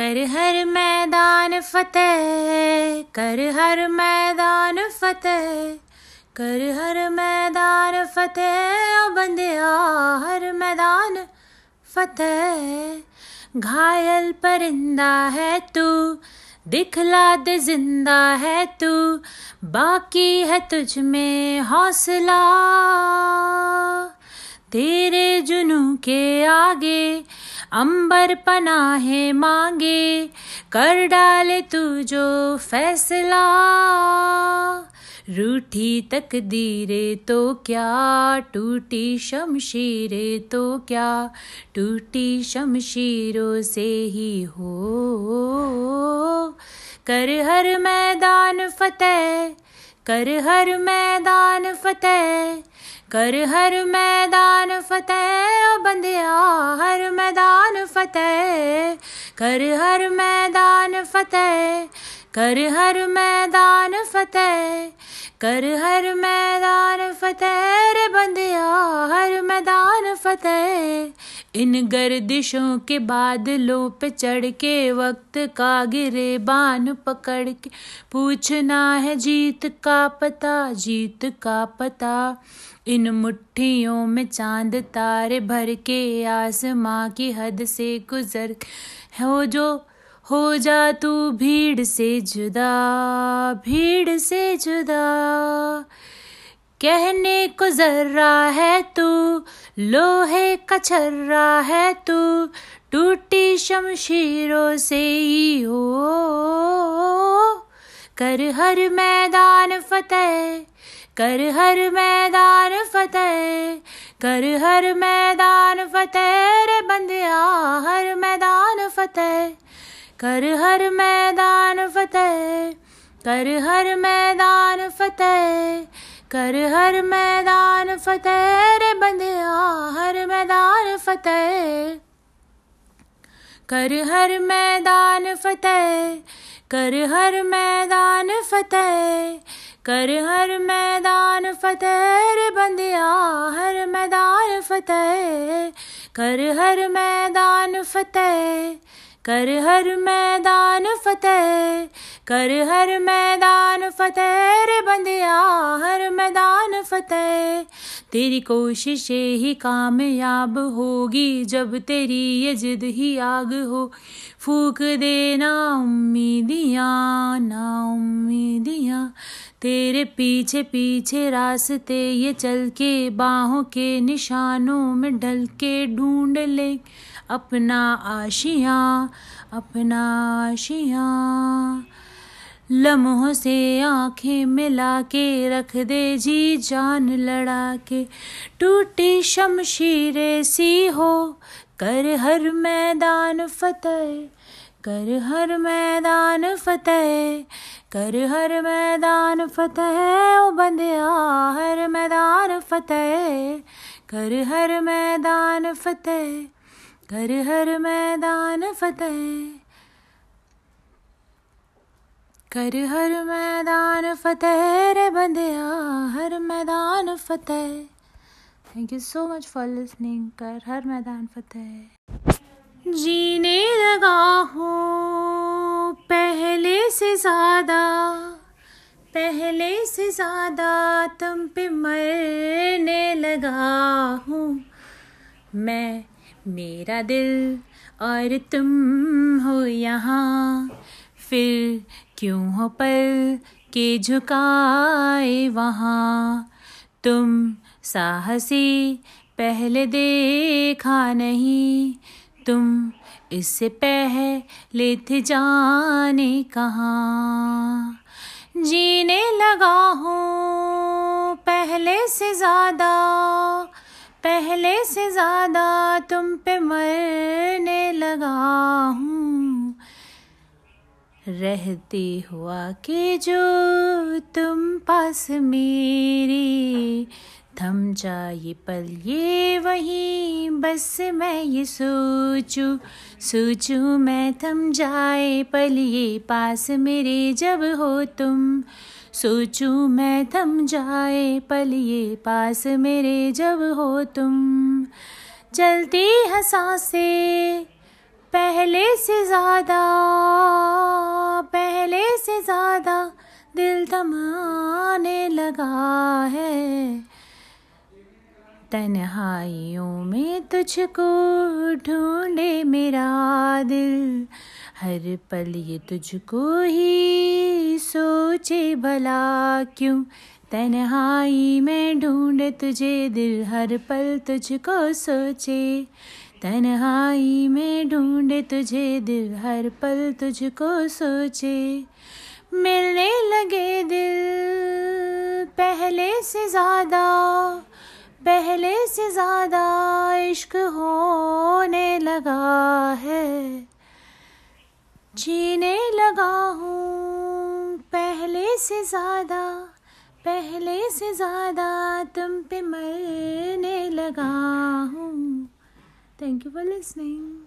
कर हर मैदान फतेह, कर हर मैदान फतेह, कर हर मैदान फतेह, ओ बंदिया, हर मैदान फतेह। घायल परिंदा है तू, दिखला दे ज़िंदा है तू, बाकी है तुझ में हौसला। तेरे जुनू के आगे अंबर पनाहे मांगे, कर डाले तू जो फैसला। रूठी तकदीरे तो क्या, टूटी शमशीरे तो क्या, टूटी शमशीरों से ही हो। कर हर मैदान फतेह, कर हर मैदान फतेह कर हर मैदान फतेह, बंदिया हर मैदान फतेह। कर हर मैदान फतेह, कर हर मैदान फतेह। कर हर मैदान फतेह रे बंदिया हर मैदान फतेह। इन गर्दिशों के बादलों पे चढ़ के वक्त का गिरे बान पकड़ के पूछना है, जीत का पता, जीत का पता। इन मुट्ठियों में चाँद तारे भर के आसमां की हद से गुजर हो जो, हो जा तू भीड़ से जुदा, भीड़ से जुदा। कहने को जर्रा है तू, लोहे का छर्रा है तू, टूटी शमशीरों से ही हो। कर हर मैदान फतेह, कर हर मैदान फतेह, कर हर मैदान फतेह रे बंदिया, हर मैदान फतेह, कर हर मैदान फतेह। कर हर मैदान फतेह, कर हर मैदान फतेह रे बंदिया, हर मैदान फतेह। कर हर मैदान फतेह, कर हर मैदान फतेह, कर हर मैदान फतेह रे बंदिया, हर मैदान फतेह। कर हर मैदान फतेह कर हर मैदान फतेह, कर हर मैदान फतेह रे बंदिया, हर मैदान फतेह। तेरी कोशिशें ही कामयाब होगी, जब तेरी ये जिद ही आग हो। फूक देना उम्मीदियाँ, ना उम्मीदियाँ। तेरे पीछे पीछे रास्ते ये चल के, बाहों के निशानों में ढल के ढूंढ ले। अपना आशिया अपना आशिया। लम्हों से आँखें मिला के रख दे जी जान लड़ा के टूटी शमशीरे सी हो, कर हर मैदान फतेह, कर हर मैदान फतेह, कर हर मैदान फतेह, ओ बंदिया, हर मैदान फतेह, कर हर मैदान फतेह। कर हर मैदान फतेह। कर हर मैदान फतेह रे बंदिया, हर मैदान फतेह। Thank you so much for listening कर हर मैदान फतेह। जीने लगा हूँ पहले से ज़्यादा, पहले से ज़्यादा तुम पे मरने लगा हूँ। मैं, मेरा दिल, और तुम हो यहाँ। फिर क्यों हो पल के झुकाए वहाँ? तुम साहसी पहले देखा नहीं। तुम इससे पहले थे जाने कहाँ? जीने लगा हूँ पहले से ज़्यादा। से ज़्यादा तुम पे मरने लगा हूँ। रहते हुआ कि जो तुम पास मेरी थम जाए पल, ये वही बस मैं ये सोचू सोचू मैं थम जाए पल, ये पास मेरे जब हो तुम। सोचू मैं थम जाए पल, ये पास मेरे जब हो तुम। चलती हंसा से पहले से ज़्यादा, पहले से ज़्यादा दिल थमाने लगा है। तन्हाइयों में तुझको ढूंढे मेरा दिल, हर पल ये तुझको ही सोचे भला क्यों तन्हाई में ढूंढे तुझे दिल हर पल तुझको सोचे। तन्हाई में ढूंढे तुझे दिल हर पल तुझको सोचे। मिलने लगे दिल पहले से ज़्यादा, पहले से ज़्यादा इश्क होने लगा है। जीने लगा हूँ पहले से ज़्यादा पहले से ज़्यादा तुम पे मरने लगा हूँ। Thank you for listening